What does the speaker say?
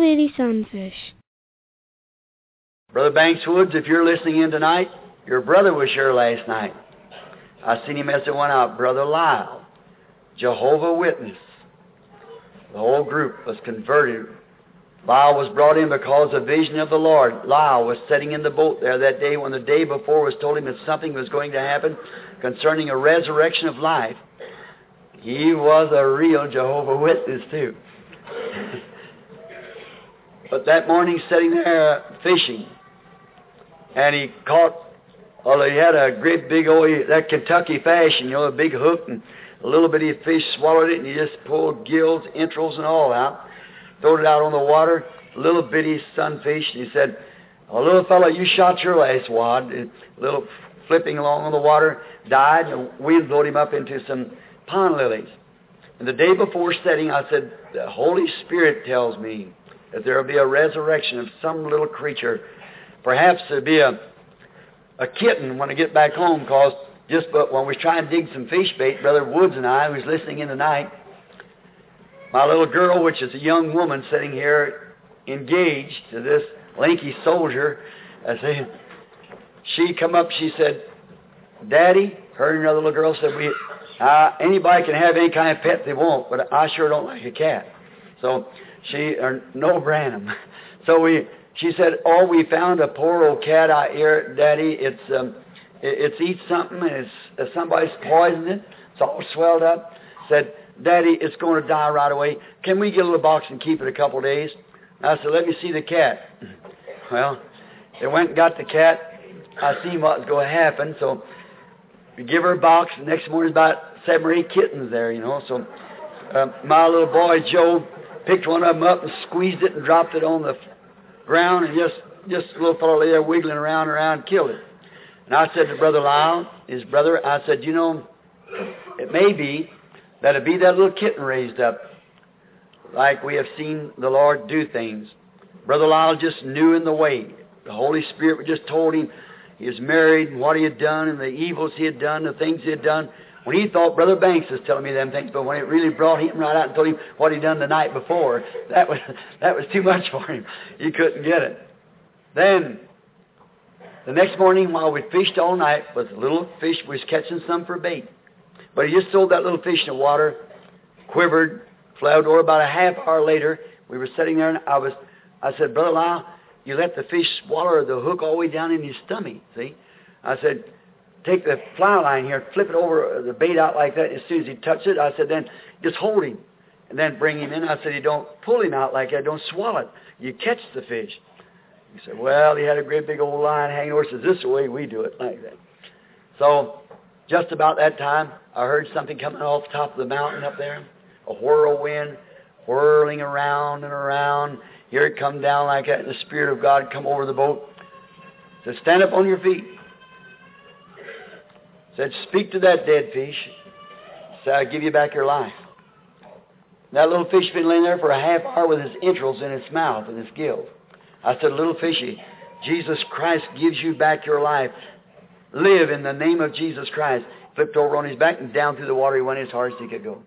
bitty sunfish. Brother Banks Woods, if you're listening in tonight, your brother was here last night. I seen him as it went out. Brother Lyle, Jehovah Witness. The whole group was converted. Lyle was brought in because of vision of the Lord. Lyle was sitting in the boat there that day when the day before was told him that something was going to happen concerning a resurrection of life. He was a real Jehovah Witness too. but that morning, sitting there uh, fishing, and he caught, well, he had a great big old, that Kentucky fashion, you know, a big hook, and a little bitty fish swallowed it, and he just pulled gills, entrails, and all out, throwed it out on the water, a little bitty sunfish, and he said, a little fellow, you shot your last wad, a little flipping along on the water, died, and wind blew him up into some pond lilies. And the day before setting, I said, the Holy Spirit tells me that there will be a resurrection of some little creature. Perhaps there'll be a, a kitten when I get back home, because just but when we was trying to dig some fish bait, Brother Woods and I was listening in the night. My little girl, which is a young woman sitting here engaged to this lanky soldier, I say, she come up, she said, Daddy, her and another little girl said, we, uh, anybody can have any kind of pet they want, but I sure don't like a cat. So she, or no Branham. So we, she said, oh, we found a poor old cat out here, Daddy. It's, um, it, it's eats something and it's, uh, somebody's poisoned it. It's all swelled up. Said, Daddy, it's going to die right away. Can we get a little box and keep it a couple of days? I said, let me see the cat. Well, they went and got the cat. I seen what was going to happen, so we give her a box. Next morning, about seven or eight kittens there, you know. So uh, my little boy Joe picked one of them up and squeezed it and dropped it on the ground, and just just little fellow lay there wiggling around and around, killed it. And I said to Brother Lyle, his brother, I said, you know, it may be that it be that little kitten raised up, like we have seen the Lord do things. Brother Lyle just knew in the way. The Holy Spirit just told him he was married and what he had done and the evils he had done, the things he had done. When he thought Brother Banks was telling me them things, but when it really brought him right out and told him what he'd done the night before, that was that was too much for him. He couldn't get it. Then the next morning while we fished all night with little fish, we was catching some for bait. But he just threw that little fish in the water, quivered, floated over. About a half hour later, we were sitting there, and I was, I said, Brother Lyle, you let the fish swallow the hook all the way down in his stomach. See? I said, take the fly line here, flip it over uh, the bait out like that. As soon as he touched it, I said, then just hold him, and then bring him in. I said, you don't pull him out like that. Don't swallow it. You catch the fish. He said, well, he had a great big old line hanging over. Says, this is the way we do it, like that. So just about that time, I heard something coming off the top of the mountain up there, a whirlwind whirling around and around. Here it come down like that, the Spirit of God come over the boat. Said, stand up on your feet. Said, speak to that dead fish. Said, I'll give you back your life. That little fish had been laying there for a half hour with his entrails in its mouth and its gills. I said, little fishy, Jesus Christ gives you back your life. Live in the name of Jesus Christ. Flipped over on his back and down through the water he went as hard as he could go.